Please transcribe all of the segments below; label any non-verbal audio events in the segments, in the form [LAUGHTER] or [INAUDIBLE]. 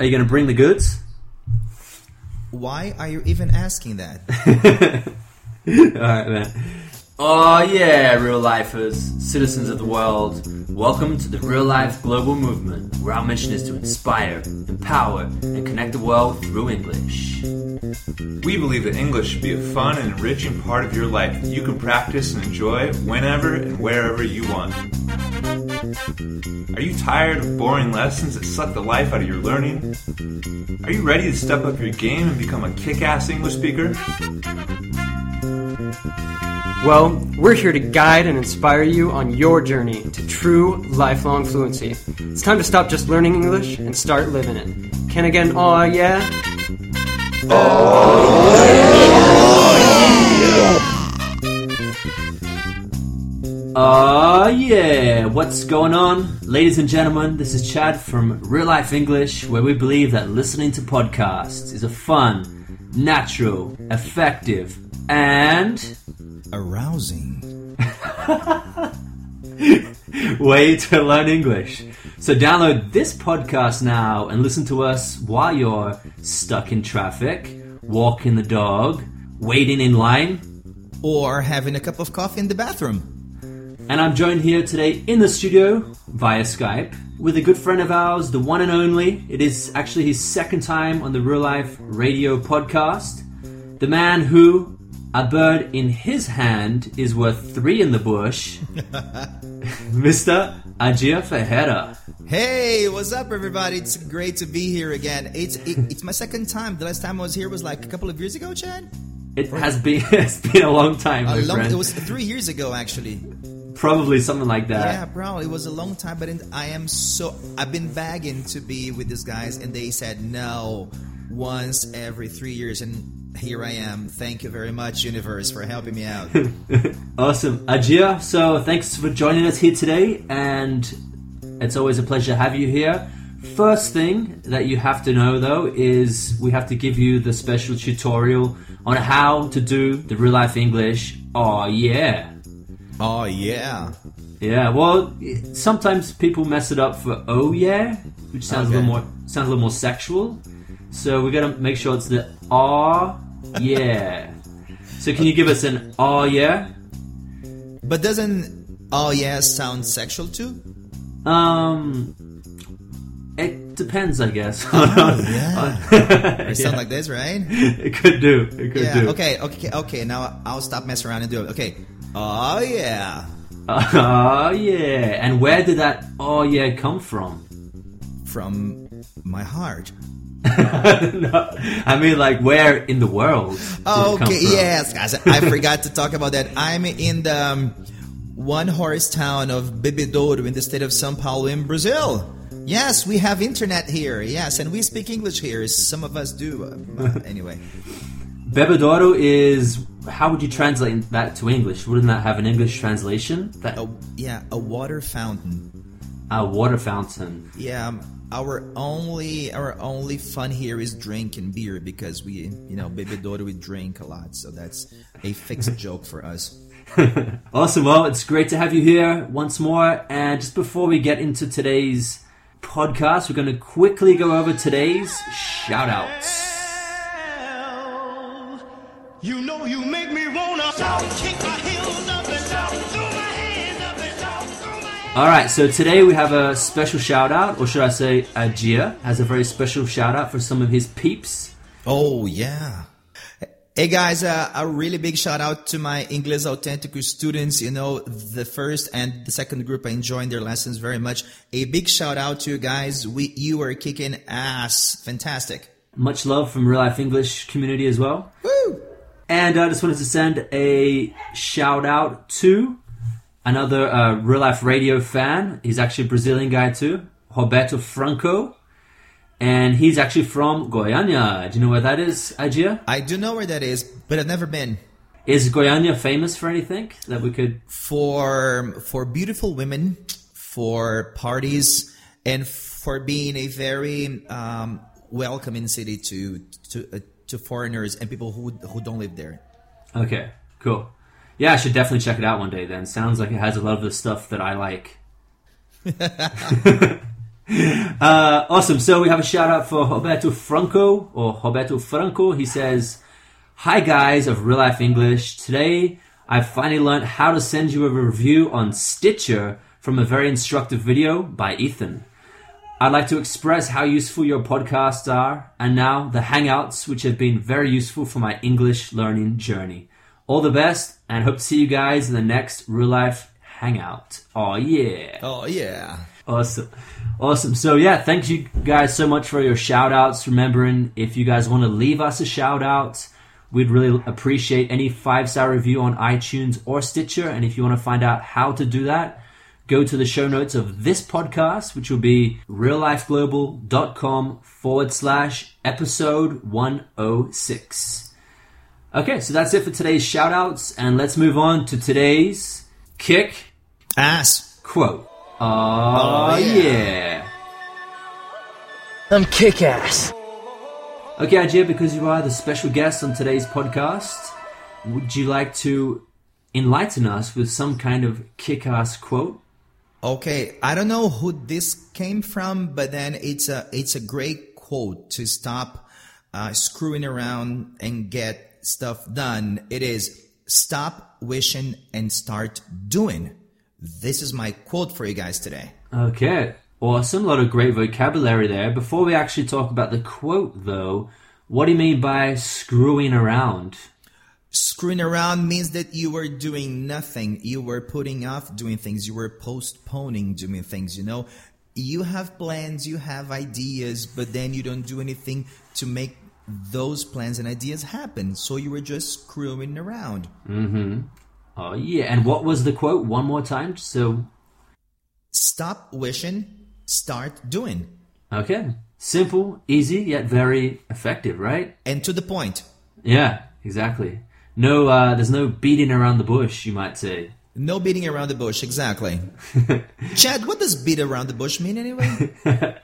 Are you going to bring the goods? Why are you even asking that? [LAUGHS] All right, man. Oh yeah, real lifers, citizens of the world. Welcome to the Real Life Global Movement, where our mission is to inspire, empower, and connect the world through English. We believe that English should be a fun and enriching part of your life that you can practice and enjoy whenever and wherever you want. Are you tired of boring lessons that suck the life out of your learning? Are you ready to step up your game and become a kick ass English speaker? Well, we're here to guide and inspire you on your journey to true lifelong fluency. It's time to stop just learning English and start living it. Can I get an aw yeah? Oh yeah, Uh, what's going on? Ladies and gentlemen, this is Chad from Real Life English, where we believe that listening to podcasts is a fun, natural, effective, and Arousing. [LAUGHS] way to learn English. So download this podcast now and listen to us while you're stuck in traffic, walking the dog, waiting in line. Or having a cup of coffee in the bathroom. And I'm joined here today in the studio via Skype with a good friend of ours, the one and only. It is actually his second time on the Real Life Radio podcast. The man who, a bird in his hand is worth three in the bush, [LAUGHS] Mr. Adir Ferreira. Hey, what's up, everybody? It's great to be here again. It's it, it's my second time. The last time I was here was like a couple of years ago, Chad. It has been [LAUGHS] it's been a long time, my A long, friend. it was three years ago, actually. Probably something like that. Yeah, probably it was a long time, but it- I am so I've been begging to be with these guys, and they said no once every three years, and here I am. Thank you very much, universe, for helping me out. [LAUGHS] Awesome. Adir, so thanks for joining us here today, and it's always a pleasure to have you here. First thing that you have to know though is we have to give you the special tutorial on how to do the real life English. Oh yeah. Oh yeah, Yeah, well, sometimes people mess it up for oh yeah, which sounds a little more sounds a little more sexual. So we got to make sure it's the ah yeah. so can you give us an "ah yeah? but doesn't oh yeah sound sexual too? Um, it depends, I guess. [LAUGHS] yeah. [LAUGHS] Or [LAUGHS] sound Yeah. like this, right? it could do. It could Yeah. do. Okay. Okay. Okay. Now I'll stop messing around and do it. Okay. Oh yeah. Oh yeah. And where did that oh yeah come from? From my heart. no, I mean, like, where in the world? Okay, yes, guys. I forgot to talk about that. I'm in the um, one horse town of Bebedouro in the state of São Paulo in Brazil. Yes, we have internet here. Yes, and we speak English here. Some of us do. Uh, anyway, [LAUGHS] Bebedouro is. How would you translate that to English? Wouldn't that have an English translation? That a, yeah, a water fountain. a water fountain. Yeah, um, our only our only fun here is drinking beer because we, you know, Bebedouro we drink a lot, so that's a fixed [LAUGHS] joke for us. Awesome. Well, it's great to have you here once more. And just before we get into today's podcast, we're going to quickly go over today's shout outs. You know you make me wanna shout, kick my heels up and shout, throw my hands up and shout, throw my hands. All right, so today we have a special shout out, or should I say, Ajia has a very special shout out for some of his peeps. Oh yeah. Hey guys, uh, a really big shout out to my English Authentic students. You know, the first and the second group, I enjoyed their lessons very much. A big shout out to you guys. We, you are kicking ass. Fantastic. Much love from Real Life English community as well. Woo! And I just wanted to send a shout out to another uh, Real Life Radio fan. He's actually a Brazilian guy too, Roberto Franco. And he's actually from Goiânia. Do you know where that is, Adir? I do know where that is, but I've never been. Is Goiânia famous for anything that we could For, for beautiful women, for parties, and for being a very, um, welcoming city to, to, uh, to foreigners and people who, who don't live there. Okay, cool. Yeah, I should definitely check it out one day then. Sounds like it has a lot of the stuff that I like. [LAUGHS] [LAUGHS] [LAUGHS] Uh, awesome. So we have a shout out for Roberto Franco or Roberto Franco. He says, Hi guys of Real Life English. Today I finally learned how to send you a review on Stitcher from a very instructive video by Ethan. I'd like to express how useful your podcasts are and now the Hangouts, which have been very useful for my English learning journey. All the best and hope to see you guys in the next Real Life Hangout. Oh yeah. Oh yeah. Awesome. Awesome. So yeah, thank you guys so much for your shout outs. Remembering if you guys want to leave us a shout out, we'd really appreciate any five star review on iTunes or Stitcher. And if you want to find out how to do that, go to the show notes of this podcast, which will be reallifeglobal.com forward slash episode 106. Okay, so that's it for today's shout outs. And let's move on to today's kick Ass. quote. Oh, yeah. yeah. I'm kick ass. Okay, Adir, because you are the special guest on today's podcast, would you like to enlighten us with some kind of kick ass quote? Okay, I don't know who this came from, but then it's a it's a great quote to stop uh, screwing around and get stuff done. It is stop wishing and start doing. This is my quote for you guys today. Okay, awesome. A lot of great vocabulary there. Before we actually talk about the quote, though, what do you mean by screwing around? Screwing around means that you were doing nothing. You were putting off doing things. You were postponing doing things, you know? You have plans, you have ideas, but then you don't do anything to make those plans and ideas happen. So you were just screwing around. Mm-hmm. Oh, yeah. And what was the quote? One more time. So, Stop wishing, start doing. okay. Simple, easy, yet very effective, right? And to the point. Yeah, exactly. No, uh, there's no beating around the bush, you might say. No beating around the bush, exactly. [LAUGHS] Chad, what does beat around the bush mean anyway? [LAUGHS]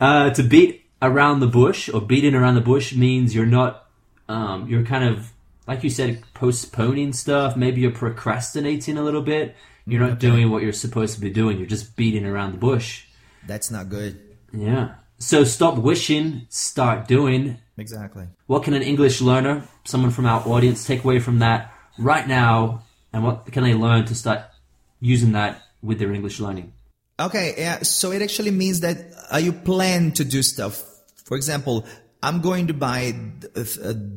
Uh, to beat around the bush or beating around the bush means you're not, um, you're kind of, like you said, postponing stuff. Maybe you're procrastinating a little bit. You're not doing what you're supposed to be doing. You're just beating around the bush. That's not good. Yeah. So stop wishing, start doing. Exactly. What can an English learner, someone from our audience, take away from that right now? And what can they learn to start using that with their English learning? Okay, yeah. So it actually means that uh, you plan to do stuff. For example, I'm going to buy uh,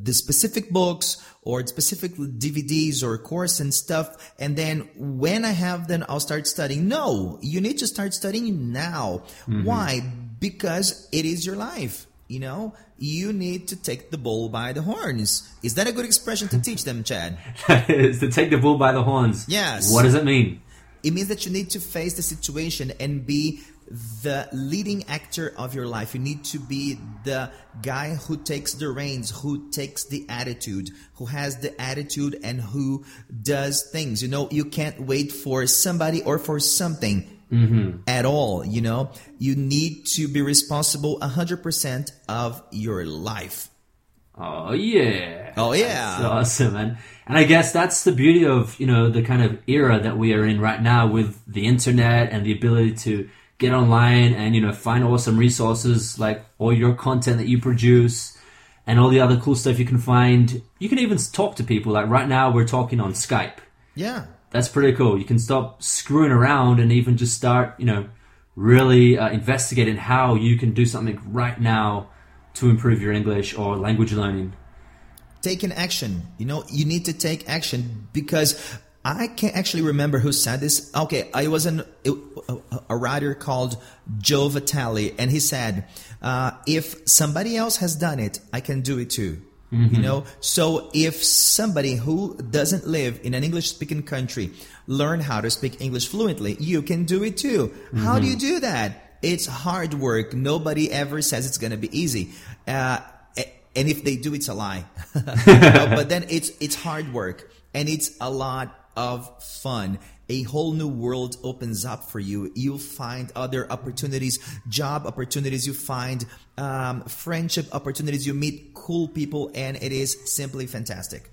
the specific books or specific DVDs or course and stuff, and then when I have them, I'll start studying. No, you need to start studying now. Why? Because it is your life. You know, you need to take the bull by the horns. Is that a good expression to teach them, Chad? [LAUGHS] is to take the bull by the horns. Yes. What does it mean? It means that you need to face the situation and be the leading actor of your life. You need to be the guy who takes the reins, who takes the attitude, who has the attitude and who does things. You know, you can't wait for somebody or for something mm-hmm. at all. You know, you need to be responsible 100% of your life. Oh yeah. Oh, yeah. That's awesome, man. And I guess that's the beauty of, you know, the kind of era that we are in right now with the internet and the ability to get online and, you know, find awesome resources like all your content that you produce and all the other cool stuff you can find. You can even talk to people. Like right now we're talking on Skype. Yeah. That's pretty cool. You can stop screwing around and even just start, you know, really uh, investigating how you can do something right now to improve your English or language learning. taking action. You know, you need to take action because I can't actually remember who said this. Okay, I was an, a, a writer called Joe Vitale, and he said, uh, "If somebody else has done it, I can do it too." You know, so if somebody who doesn't live in an English-speaking country learn how to speak English fluently, you can do it too. How do you do that? It's hard work. Nobody ever says it's going to be easy. Uh, and if they do, it's a lie. [LAUGHS] But then it's it's hard work and it's a lot of fun. A whole new world opens up for you. You'll find other opportunities, job opportunities. You find um, friendship opportunities. You meet cool people, and it is simply fantastic.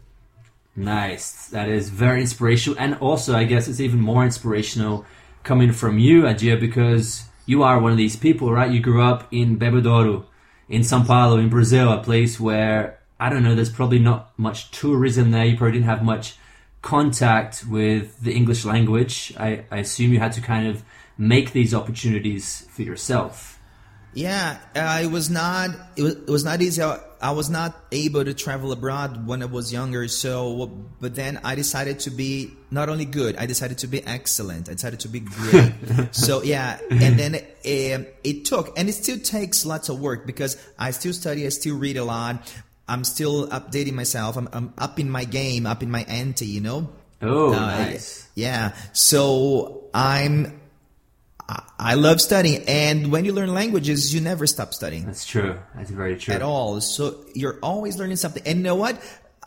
Nice. That is very inspirational. And also, I guess it's even more inspirational coming from you, Adir, because you are one of these people, right? You grew up in Bebedouro, in São Paulo, in Brazil, a place where I don't know. There's probably not much tourism there. You probably didn't have much contact with the English language. I, I assume you had to kind of make these opportunities for yourself. Yeah, uh, it was not. It was, it was not easy. I, I was not able to travel abroad when I was younger. So, but then I decided to be not only good. I decided to be excellent. I decided to be great. [LAUGHS] so yeah, and then um, it took, and it still takes lots of work because I still study. I still read a lot. I'm still updating myself. I'm, I'm up in my game, up in my ante. You know. Oh, Uh, nice. Yeah. So I'm. I- I love studying, and when you learn languages, you never stop studying That's true. That's very true. at all. So you're always learning something. And you know what?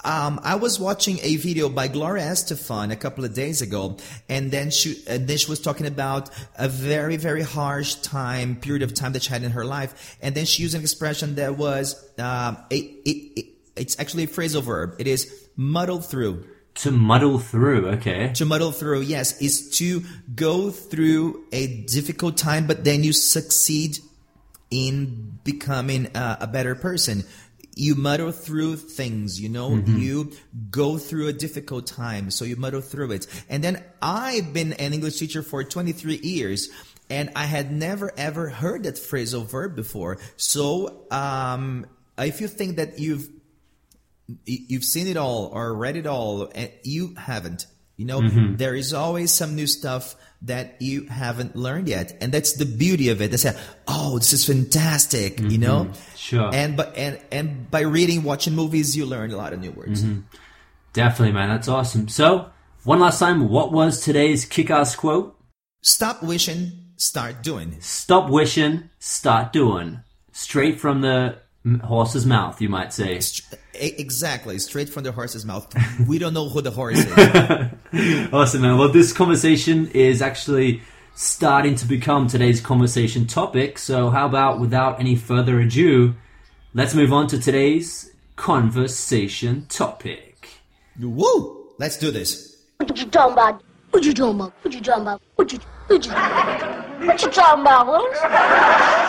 Um, I was watching a video by Gloria Estefan a couple of days ago, and then she and then she was talking about a very very harsh time period of time that she had in her life, and then she used an expression that was um, it, it, it, it's actually a phrasal verb. It is muddle through. To muddle through, okay. To muddle through, yes, is to go through a difficult time, but then you succeed in becoming a, a better person. You muddle through things, you know, mm-hmm. you go through a difficult time, so you muddle through it. And then I've been an English teacher for 23 years, and I had never ever heard that phrasal verb before. So, um, if you think that you've you've seen it all or read it all and you haven't you know mm-hmm. there is always some new stuff that you haven't learned yet and that's the beauty of it they say oh this is fantastic you mm-hmm. know Sure. and but and and by reading watching movies you learn a lot of new words mm-hmm. Definitely, man. That's awesome. So, one last time, what was today's kick-ass quote? stop wishing start doing Stop wishing, start doing. Straight from the horse's mouth, you might say. Exactly straight from the horse's mouth we don't know who the horse is [LAUGHS] Awesome, man. Well, this conversation is actually starting to become today's conversation topic. So, how about without any further ado, let's move on to today's conversation topic. woo let's do this What you talking about? What you talking about? What you talking about? What you what you what you talking about?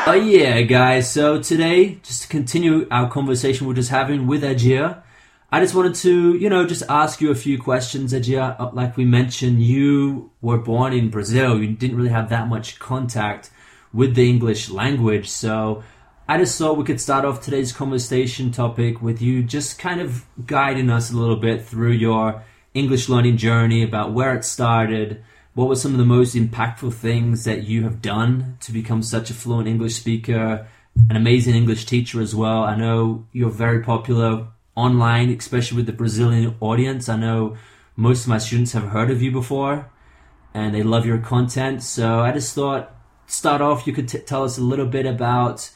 Oh yeah, guys. So today, just to continue our conversation we're just having with Adir, I just wanted to, you know, just ask you a few questions, Adir. Uh, Like we mentioned, you were born in Brazil. You didn't really have that much contact with the English language. So I just thought we could start off today's conversation topic with you just kind of guiding us a little bit through your English learning journey about where it started. What were some of the most impactful things that you have done to become such a fluent English speaker, an amazing English teacher as well? I know you're very popular online, especially with the Brazilian audience. I know most of my students have heard of you before and they love your content. So I just thought, start off, you could t- tell us a little bit about,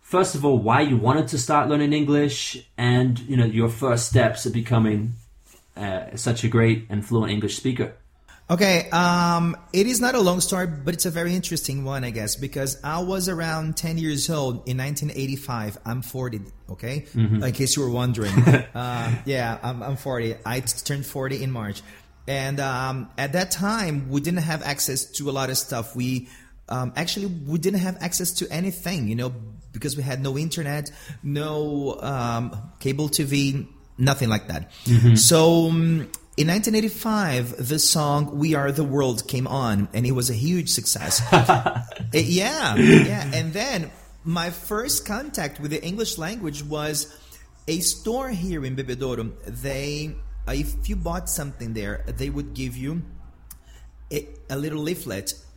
first of all, why you wanted to start learning English and, you know, your first steps of becoming uh, such a great and fluent English speaker. Okay, um, it is not a long story, but it's a very interesting one, I guess, because I was around 10 years old in 1985. I'm 40, okay? In case you were wondering. [LAUGHS] uh, yeah, I'm, I'm 40. I turned 40 in March. And um, at that time, we didn't have access to a lot of stuff. We um, actually we didn't have access to anything, you know, because we had no internet, no um, cable TV, nothing like that. So um, in 1985, the song "We Are the World" came on, and it was a huge success. [LAUGHS] Uh, yeah, yeah. And then my first contact with the English language was a store here in Bebedouro. They, if you bought something there, they would give you a, a little leaflet [CLEARS THROAT]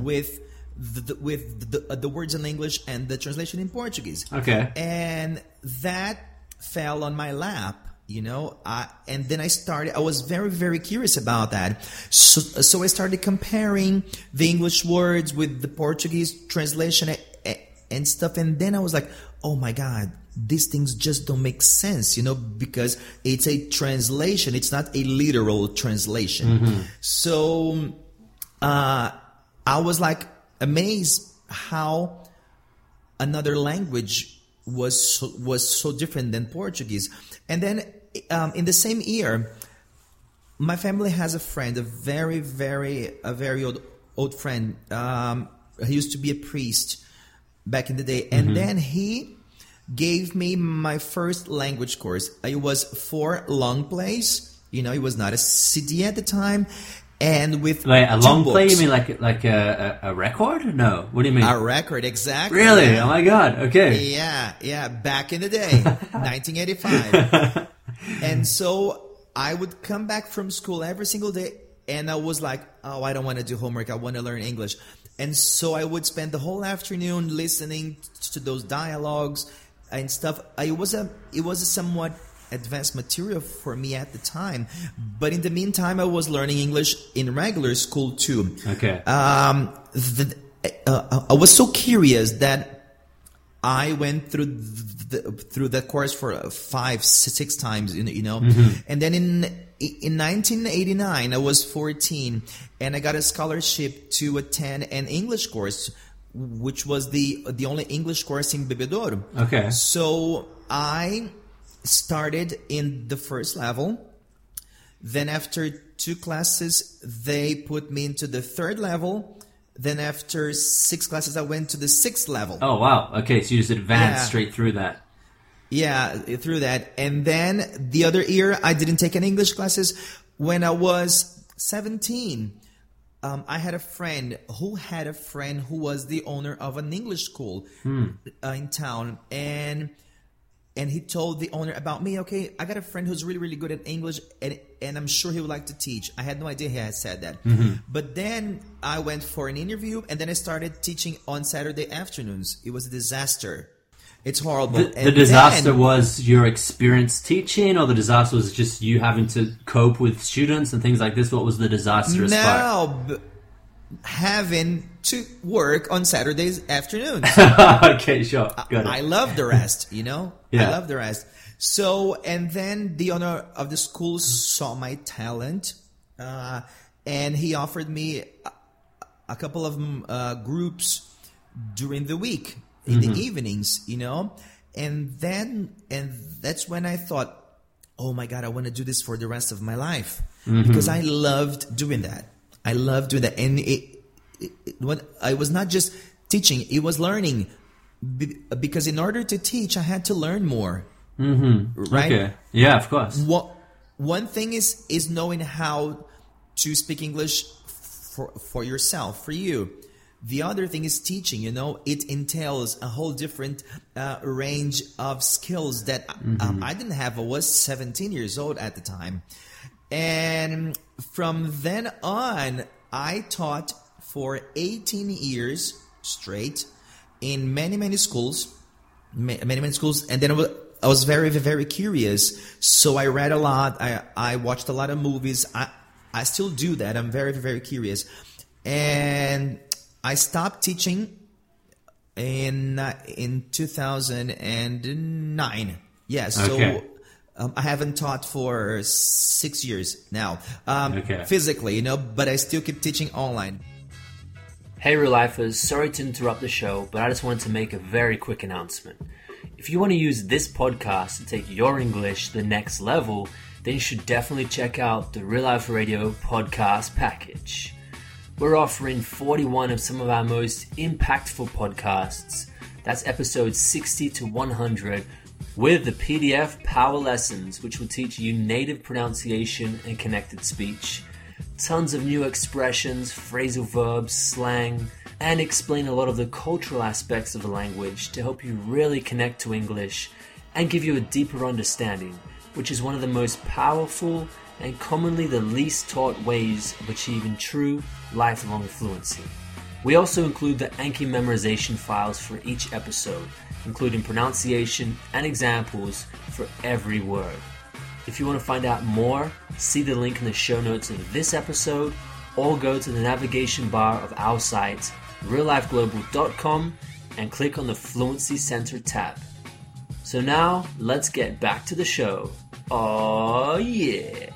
with the, the, with the, the words in English and the translation in Portuguese. Okay. And that fell on my lap, you know. I, and then I started. I was very very curious about that. So so I started comparing the English words with the Portuguese translation a- a- and stuff. And then I was like, oh my god. These things just don't make sense, you know, because it's a translation. It's not a literal translation. So, uh, I was like amazed how another language was so, was so different than Portuguese. And then um, in the same year, my family has a friend, a very very a very old old friend. Um, he used to be a priest back in the day, and then he gave me my first language course. It was for long plays. You know, it was not a CD at the time, and with Wait, a long play? You mean like like a, a, a record? No. What do you mean? a record? Exactly. really? yeah. Oh my god. Okay. Yeah, yeah, back in the day, [LAUGHS] 1985. and so I would come back from school every single day and I was like, oh, I don't want to do homework. I want to learn English. And so I would spend the whole afternoon listening to those dialogues and stuff. It was a it was a somewhat advanced material for me at the time, but in the meantime, I was learning English in regular school too. Okay. Um, the, uh, I was so curious that I went through the, through that course for uh, five, six times, you know, you know. and then in in 1989, I was 14, and I got a scholarship to attend an English course, which was the the only English course in Bebedouro. Okay. So I started in the first level. Then after two classes, they put me into the third level. Then after six classes, I went to the sixth level. Oh wow. Okay, so you just advanced Yeah. straight through that. Yeah, through that. And then the other year, I didn't take any English classes. When I was 17, um, I had a friend who had a friend who was the owner of an English school uh, in town. And and he told the owner about me. Okay, I got a friend who's really, really good at English, and and I'm sure he would like to teach. I had no idea he had said that. Mm-hmm. But then I went for an interview, and then I started teaching on Saturday afternoons. It was a disaster. It's horrible. The, the disaster then- was your experience teaching, or the disaster was just you having to cope with students and things like this. What was the disastrous part? no having to work on Saturdays afternoons. [LAUGHS] okay, sure. Got it. I love the rest, you know? Yeah. I love the rest. So, and then the owner of the school saw my talent, uh, and he offered me a, a couple of uh, groups during the week in the evenings, you know? And then, and that's when I thought, oh my God, I want to do this for the rest of my life because I loved doing that. I loved doing that. And it, it, what I was not just teaching, it was learning Be- because in order to teach, I had to learn more. Mm-hmm. Right? Okay. Yeah, of course. One, one thing is is knowing how to speak English for for yourself, for you. The other thing is teaching. You know, it entails a whole different uh, range of skills that um, I didn't have. I was 17 years old at the time, and from then on, I taught for 18 years straight in many many schools many many schools. And then I was, very very curious. So i read a lot. I i watched a lot of movies. I i still do that. I'm very very curious. And i stopped teaching in uh, in 2009 yeah so Okay. Um, I haven't taught for six years now, um, Okay. physically, you know, but I still keep teaching online. Hey, real lifers, sorry to interrupt the show, but I just wanted to make a very quick announcement. If you want to use this podcast to take your English to the next level, then you should definitely check out the Real Life Radio podcast package. We're offering 41 of some of our most impactful podcasts. That's episodes 60 to 100 with the PDF Power Lessons, which will teach you native pronunciation and connected speech tons of new expressions, phrasal verbs, slang, and explain a lot of the cultural aspects of the language to help you really connect to English and give you a deeper understanding, which is one of the most powerful and commonly the least taught ways of achieving true lifelong fluency. We also include the Anki memorization files for each episode, including pronunciation and examples for every word. If you want to find out more, see the link in the show notes of this episode or go to the navigation bar of our site, reallifeglobal.com, and click on the Fluency Center tab. So now, let's get back to the show. Oh, yeah.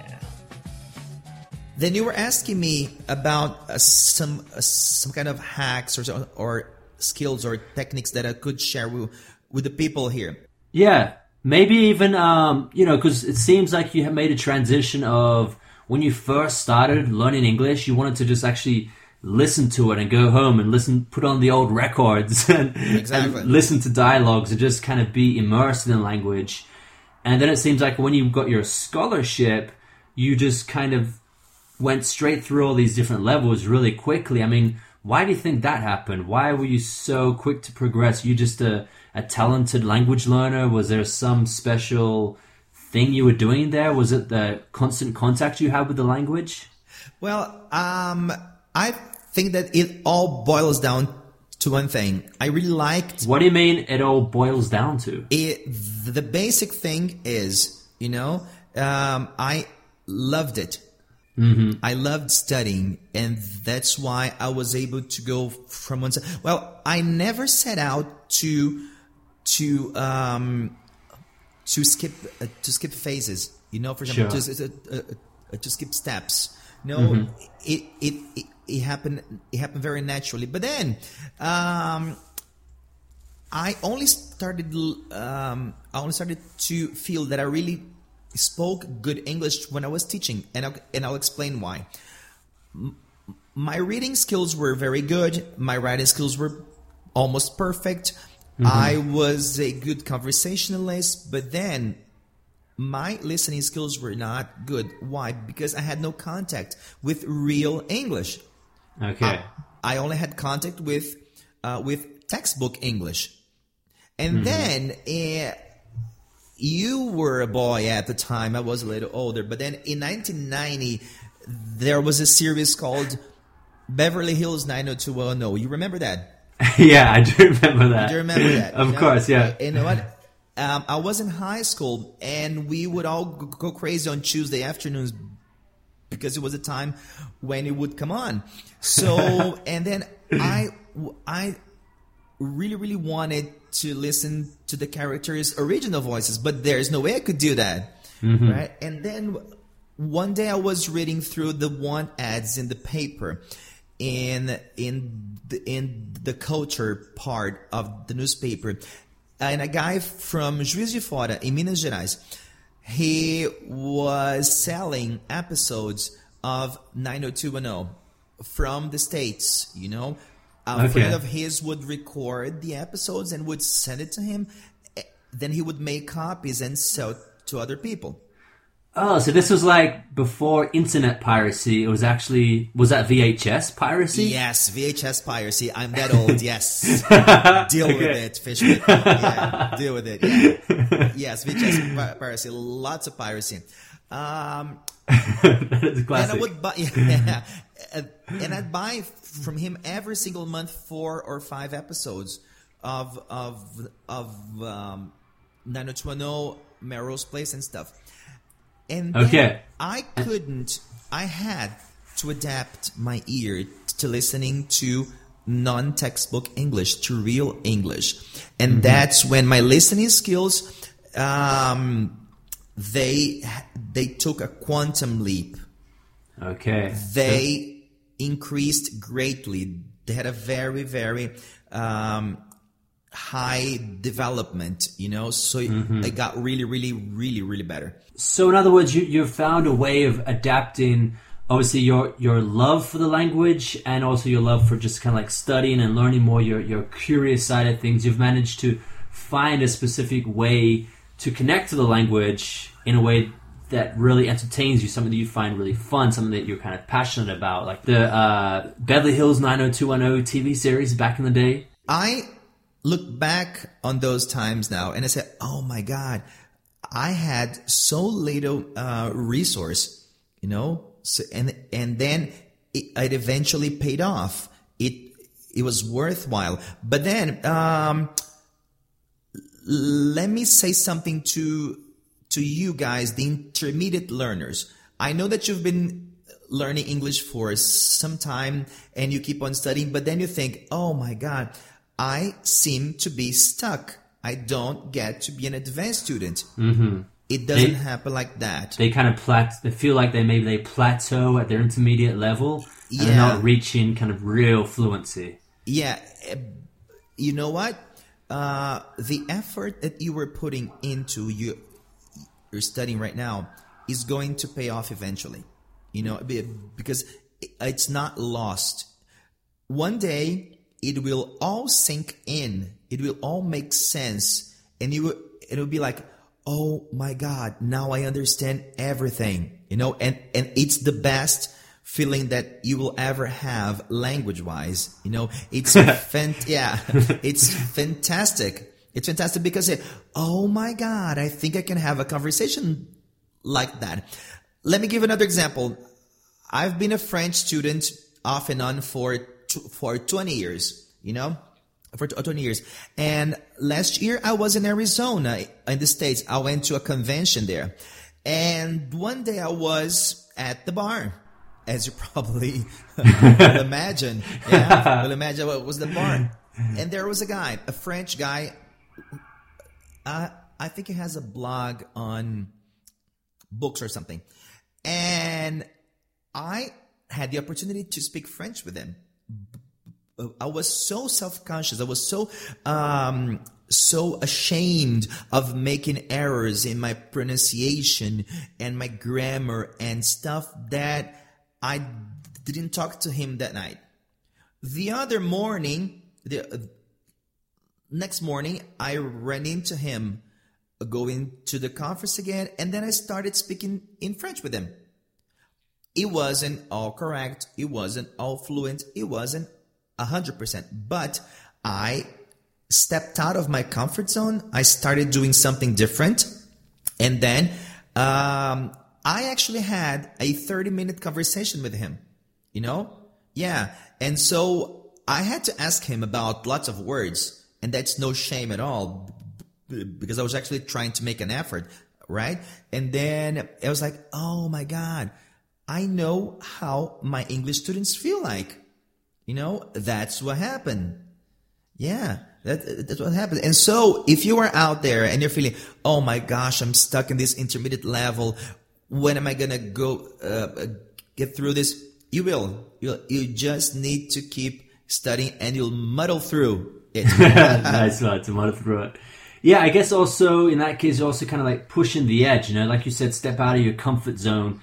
Then you were asking me about uh, some uh, some kind of hacks or or skills or techniques that I could share with, with the people here. Yeah, maybe even um, you know, because it seems like you have made a transition of when you first started learning English, you wanted to just actually listen to it and go home and listen, put on the old records [LAUGHS] and, Exactly. and listen to dialogues and just kind of be immersed in the language. And then it seems like when you got your scholarship, you just kind of went straight through all these different levels really quickly. I mean, why do you think that happened? Why were you so quick to progress? You just a, a talented language learner? Was there some special thing you were doing there? Was it the constant contact you had with the language? Well, um, I think that it all boils down to one thing. I really liked What do you mean it all boils down to? it. The basic thing is, you know, um, I loved it. I loved studying, and that's why I was able to go from one side. Well, I never set out to to um, to skip uh, to skip phases. You know, for example, Sure. to, uh, uh, uh, to skip steps. No, it, it it it happened. It happened very naturally. But then, um, I only started. Um, I only started to feel that I really spoke good English when I was teaching, and I'll, and I'll explain why. My reading skills were very good. My writing skills were almost perfect. I was a good conversationalist, but then my listening skills were not good. Why? Because I had no contact with real English. Okay. I only had contact with uh, with textbook English, and then uh, you were a boy at the time. I was a little older, but then in 1990 there was a series called Beverly Hills 90210. You remember that? [LAUGHS] yeah, I do remember that. Do you remember that? [LAUGHS] of You know? course, yeah. You know what? Um, I was in high school, and we would all go crazy on Tuesday afternoons because it was a time when it would come on. So, [LAUGHS] and then I, I really, really wanted to listen to the characters' original voices, but there's no way I could do that, mm-hmm. right? And then one day I was reading through the one ads in the paper, in in the, in the culture part of the newspaper, and a guy from Juiz de Fora in Minas Gerais, he was selling episodes of 90210 from the states. You know, a Okay. friend of his would record the episodes and would send it to him. Eh, Then he would make copies and sell to other people. Oh, so this was like before internet piracy. It was actually was that VHS piracy? Yes, VHS piracy. I'm that [LAUGHS] old. Yes, [LAUGHS] deal with Okay. it, Fishman. Yeah, deal with it. Yeah. [LAUGHS] Yes, VHS pi- piracy. Lots of piracy. Um, [LAUGHS] that is and. I would buy, [LAUGHS] yeah, and I'd buy from him every single month four or five episodes of of of um, 90210, Melrose Place, and stuff. And Okay. I couldn't. I had to adapt my ear to listening to non-textbook English to real English, and that's when my listening skills um, they they took a quantum leap. okay. They increased greatly. They had a very very um, high development. You know, so it got really really really really better. So in other words, you you've found a way of adapting obviously your your love for the language and also your love for just kind of like studying and learning more your your curious side of things. You've managed to find a specific way to connect to the language in a way that really entertains you, something that you find really fun, something that you're kind of passionate about, like the uh, Beverly Hills 90210 TV series back in the day. I look back on those times now and I say, oh my God, I had so little uh, resource, you know, so, and and then it, it eventually paid off. It it was worthwhile. But then um, let me say something to to you guys, the intermediate learners. I know that you've been learning English for some time and you keep on studying, but then you think, oh my God, I seem to be stuck. I don't get to be an advanced student. Mm-hmm. It doesn't They- happen like that. They kind of plat. They feel like they maybe they plateau at their intermediate level and they're Yeah. not reaching kind of real fluency. Yeah, you know what? Uh, the effort that you were putting into you, you're studying right now is going to pay off eventually. You know, because it's not lost. one day it will all sink in. It will all make sense. And it will, it will be like, oh my God, now I understand everything, you know, and, and it's the best feeling that you will ever have language wise, you know, it's, [LAUGHS] fant- yeah, it's fantastic. It's fantastic because, it, oh my God, I think I can have a conversation like that. Let me give another example. I've been a French student off and on for, tw- for 20 years, you know, for 20 years. And last year I was in Arizona in the States. I went to a convention there. And one day I was at the bar, as you probably [LAUGHS] will imagine. Yeah, will imagine what was the bar. And there was a guy, a French guy. Uh, I think he has a blog on books or something. And I had the opportunity to speak French with him. I was so self-conscious. I was so um, so ashamed of making errors in my pronunciation and my grammar and stuff that I didn't talk to him that night. The other morning, the uh, next morning, I ran into him going to the conference again, and then I started speaking in French with him. It wasn't all correct. It wasn't all fluent. It wasn't 100%. But I stepped out of my comfort zone. I started doing something different. And then um, I actually had a 30 minute conversation with him. You know? Yeah. And so I had to ask him about lots of words. And that's no shame at all because I was actually trying to make an effort. Right. And then I was like, oh my God, I know how my English students feel like. You know, that's what happened. Yeah, that, that's what happened. And so if you are out there and you're feeling, oh my gosh, I'm stuck in this intermediate level. When am I to go, uh, get through this? You will. You you just need to keep studying and you'll muddle through it. [LAUGHS] nice one to muddle through it. Yeah, I guess also in that case, you're also kind of like pushing the edge, you know, like you said, step out of your comfort zone.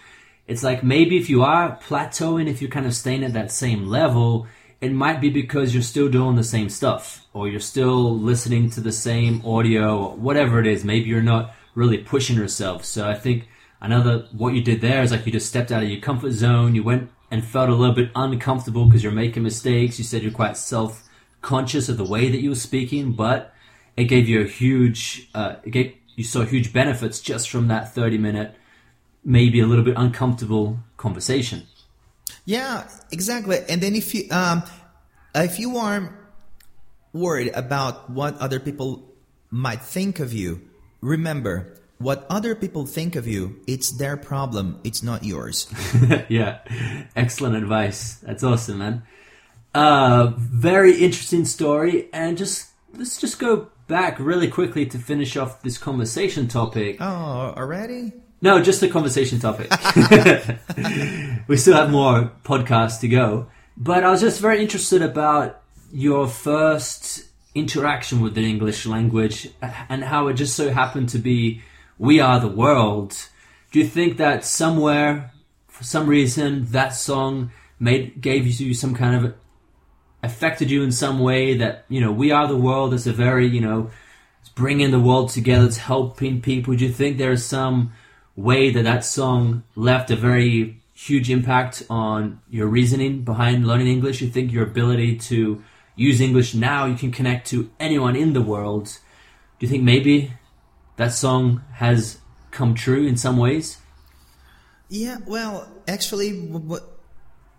It's like maybe if you are plateauing, if you're kind of staying at that same level, it might be because you're still doing the same stuff or you're still listening to the same audio or whatever it is. Maybe you're not really pushing yourself. So I think another, what you did there is like you just stepped out of your comfort zone. You went and felt a little bit uncomfortable because you're making mistakes. You said you're quite self conscious of the way that you were speaking, but it gave you a huge, uh, gave, you saw huge benefits just from that 30 minute, maybe a little bit uncomfortable conversation. Yeah, exactly. And then if you um, if you are worried about what other people might think of you, remember what other people think of you. It's their problem. It's not yours. [LAUGHS] yeah, excellent advice. That's awesome, man. Uh, very interesting story, and just let's just go back really quickly to finish off this conversation topic. Oh, already? No, just the conversation topic. [LAUGHS] [LAUGHS] we still have more podcasts to go. But I was just very interested about your first interaction with the English language and how it just so happened to be We Are the World. Do you think that somewhere, for some reason, that song made gave you some kind of affected you in some way that, you know, We Are the World is a very, you know, it's bringing the world together, it's helping people. Do you think there's some way that that song left a very huge impact on your reasoning behind learning English. You think your ability to use English now, you can connect to anyone in the world. Do you think maybe that song has come true in some ways? Yeah, well, actually, what,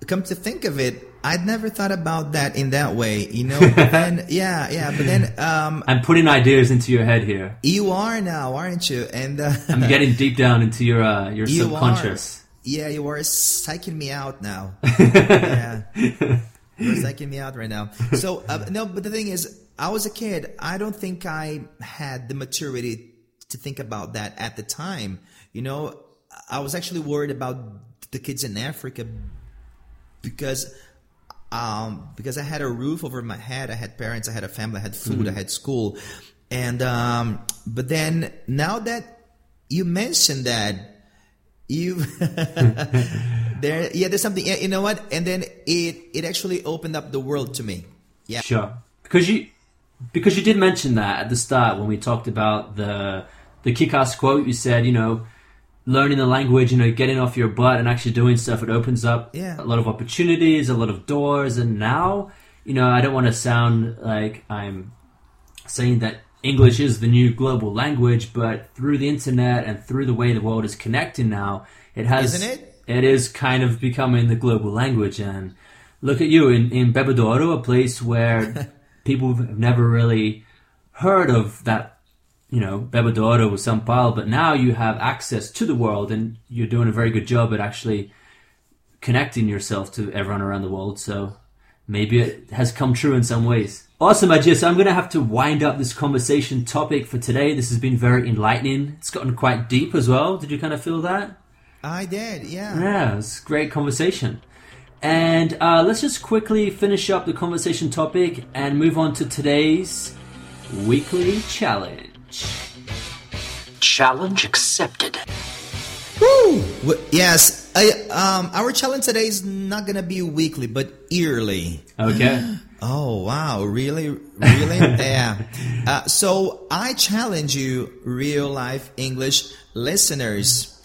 come to think of it, I'd never thought about that in that way, you know. [LAUGHS] But then, yeah, yeah, but then um, I'm putting ideas into your head here. you are now, aren't you? And uh, I'm getting deep down into your uh, your You subconscious. Yeah, you are psyching me out now. [LAUGHS] yeah, you're psyching me out right now. So uh, no, but the thing is, I was a kid. I don't think I had the maturity to think about that at the time. You know, I was actually worried about the kids in Africa because um, because I had a roof over my head, I had parents, I had a family, I had food, I had school, and um, but then now that you mentioned that, you [LAUGHS] there, yeah, there's something. Yeah, you know what? And then it it actually opened up the world to me. Yeah. Sure. Because you because you did mention that at the start when we talked about the the kick-ass quote. You said, you know, learning the language, you know, getting off your butt and actually doing stuff. It opens up Yeah. a lot of opportunities, a lot of doors. And now, you know, I don't want to sound like I'm saying that English is the new global language, but through the internet and through the way the world is connecting now, it has Isn't it? it is kind of becoming the global language. And look at you in in Bebedouro, a place where [LAUGHS] people have never really heard of that. You know, Bebedouro or São Paulo, but now you have access to the world, and you're doing a very good job at actually connecting yourself to everyone around the world. So maybe it has come true in some ways. Awesome, Adir. So I'm going to have to wind up this conversation topic for today. This has been very enlightening. It's gotten quite deep as well. Did you kind of feel that? I did. Yeah. Yeah, it's a great conversation. And uh, let's just quickly finish up the conversation topic and move on to today's weekly challenge. Challenge accepted. Woo! Yes. I, um, our challenge today is not gonna be weekly, but yearly. Okay. [GASPS] Oh wow! Really, really? [LAUGHS] yeah. Uh, so I challenge you, real life English listeners,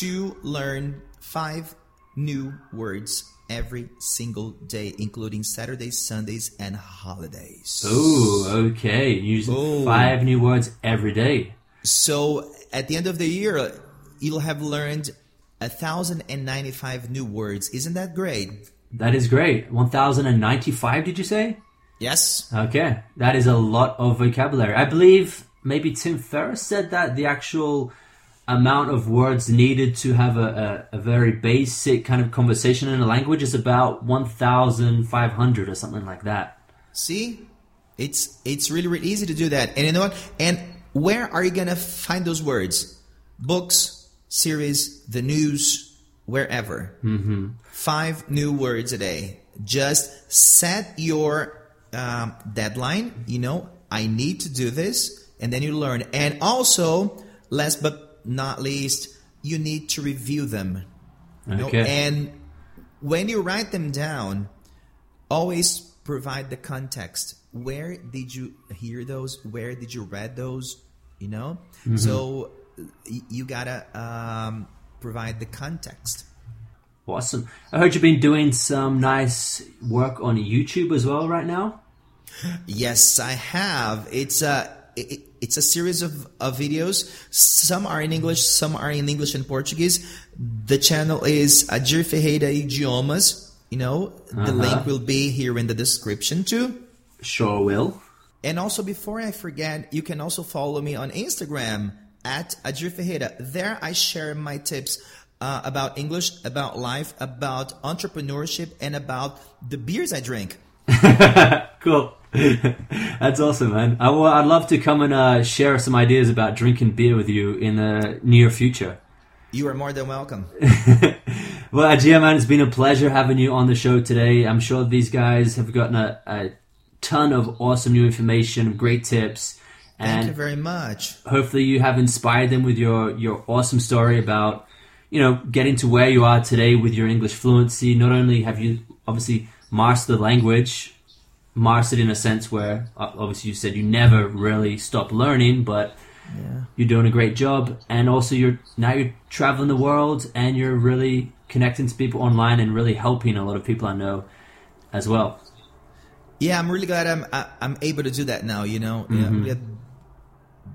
to learn five new words every single day, including Saturdays, Sundays, and holidays. Oh, okay. Using Ooh. five new words every day. So at the end of the year, you'll have learned a thousand and ninety-five new words. Isn't that great? That is great. 1095, did you say? Yes. Okay. That is a lot of vocabulary. I believe maybe Tim Ferriss said that the actual amount of words needed to have a, a, a very basic kind of conversation in a language is about 1,500 or something like that. See, it's it's really really easy to do that. And you know what? And where are you gonna find those words? Books, series, the news, wherever. Mm-hmm. Five new words a day. Just set your um, deadline. You know, I need to do this, and then you learn. And also, last but not least, you need to review them. You know, Okay. and when you write them down, always provide the context. Where did you hear those? Where did you read those? You know, so y- you gotta um, provide the context. Awesome. I heard you've been doing some nice work on YouTube as well right now. Yes, I have. It's a it, it's a series of, of videos. Some are in English, some are in English and Portuguese. The channel is Adir Ferreira Idiomas. You know, the Uh-huh. link will be here in the description too. Sure will. And also, before I forget, you can also follow me on Instagram at Adir Ferreira. There, I share my tips uh, about English, about life, about entrepreneurship, and about the beers I drink. [LAUGHS] Cool. [LAUGHS] That's awesome, man. I, well, I'd love to come and uh, share some ideas about drinking beer with you in the near future. You are more than welcome. [LAUGHS] Well, Adir, man, it's been a pleasure having you on the show today. I'm sure these guys have gotten a, a ton of awesome new information, great tips, Thank you very much. hopefully you have inspired them with your your awesome story about you know getting to where you are today with your English fluency. Not only have you obviously mastered the language, mastered in a sense where uh, obviously you said you never really stop learning, but you're doing a great job, and also you're now you're traveling the world and you're really connecting to people online and really helping a lot of people I know as well. Yeah, I'm really glad I'm I, I'm able to do that now. You know, Mm-hmm. yeah,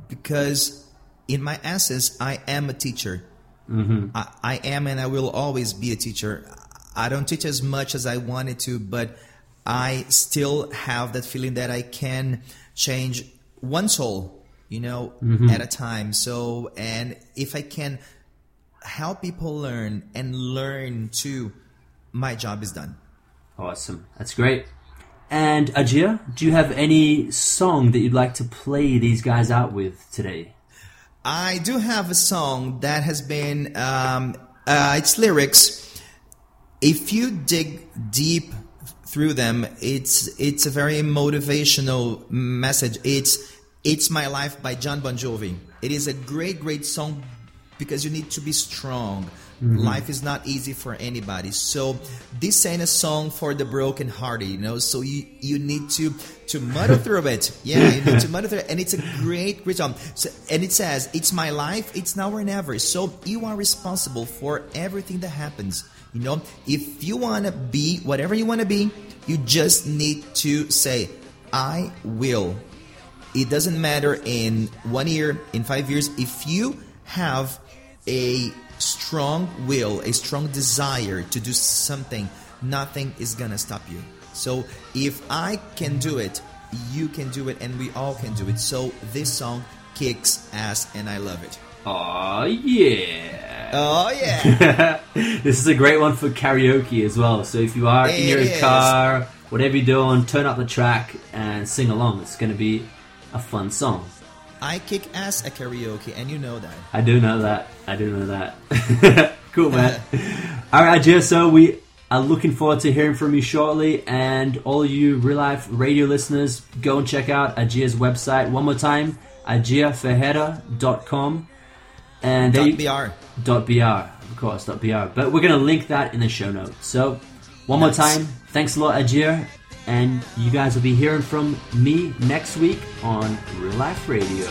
because in my essence, I am a teacher. Mm-hmm. I, I am, and I will always be a teacher. I don't teach as much as I wanted to, but I still have that feeling that I can change one soul, you know, Mm-hmm. at a time. So, and if I can help people learn and learn too, my job is done. Awesome. That's great. And Adir, do you have any song that you'd like to play these guys out with today? I do have a song that has been um, uh, its lyrics. If you dig deep through them, it's it's a very motivational message. It's it's my life by John Bon Jovi. It is a great great song because you need to be strong. Mm-hmm. Life is not easy for anybody. So this ain't a song for the broken hearted, you know. So you you need to to muddle [LAUGHS] through it. Yeah, you need to muddle through it. And it's a great, great song. So, and it says, It's my life, it's now or never. So you are responsible for everything that happens. You know, if you wanna be whatever you wanna be, you just need to say, I will it doesn't matter in one year, in five years, if you have a strong will, a strong desire to do something, nothing is gonna stop you. So if I can do it, you can do it, and we all can do it. So this song kicks ass, and I love it. Aw, yeah. Oh yeah! [LAUGHS] this is a great one for karaoke as well. So if you are in your is. car, whatever you're doing, turn up the track and sing along. It's going to be a fun song. I kick ass at karaoke, and you know that. I do know that. I do know that. [LAUGHS] cool, man. [LAUGHS] All right, Adir. So we are looking forward to hearing from you shortly, and all you real life radio listeners, go and check out Adir's website one more time, adirferreira.com. And they, BR. dot br of course dot br but we're going to link that in the show notes. So one more time thanks a lot Adir. And you guys will be hearing from me next week on real life radio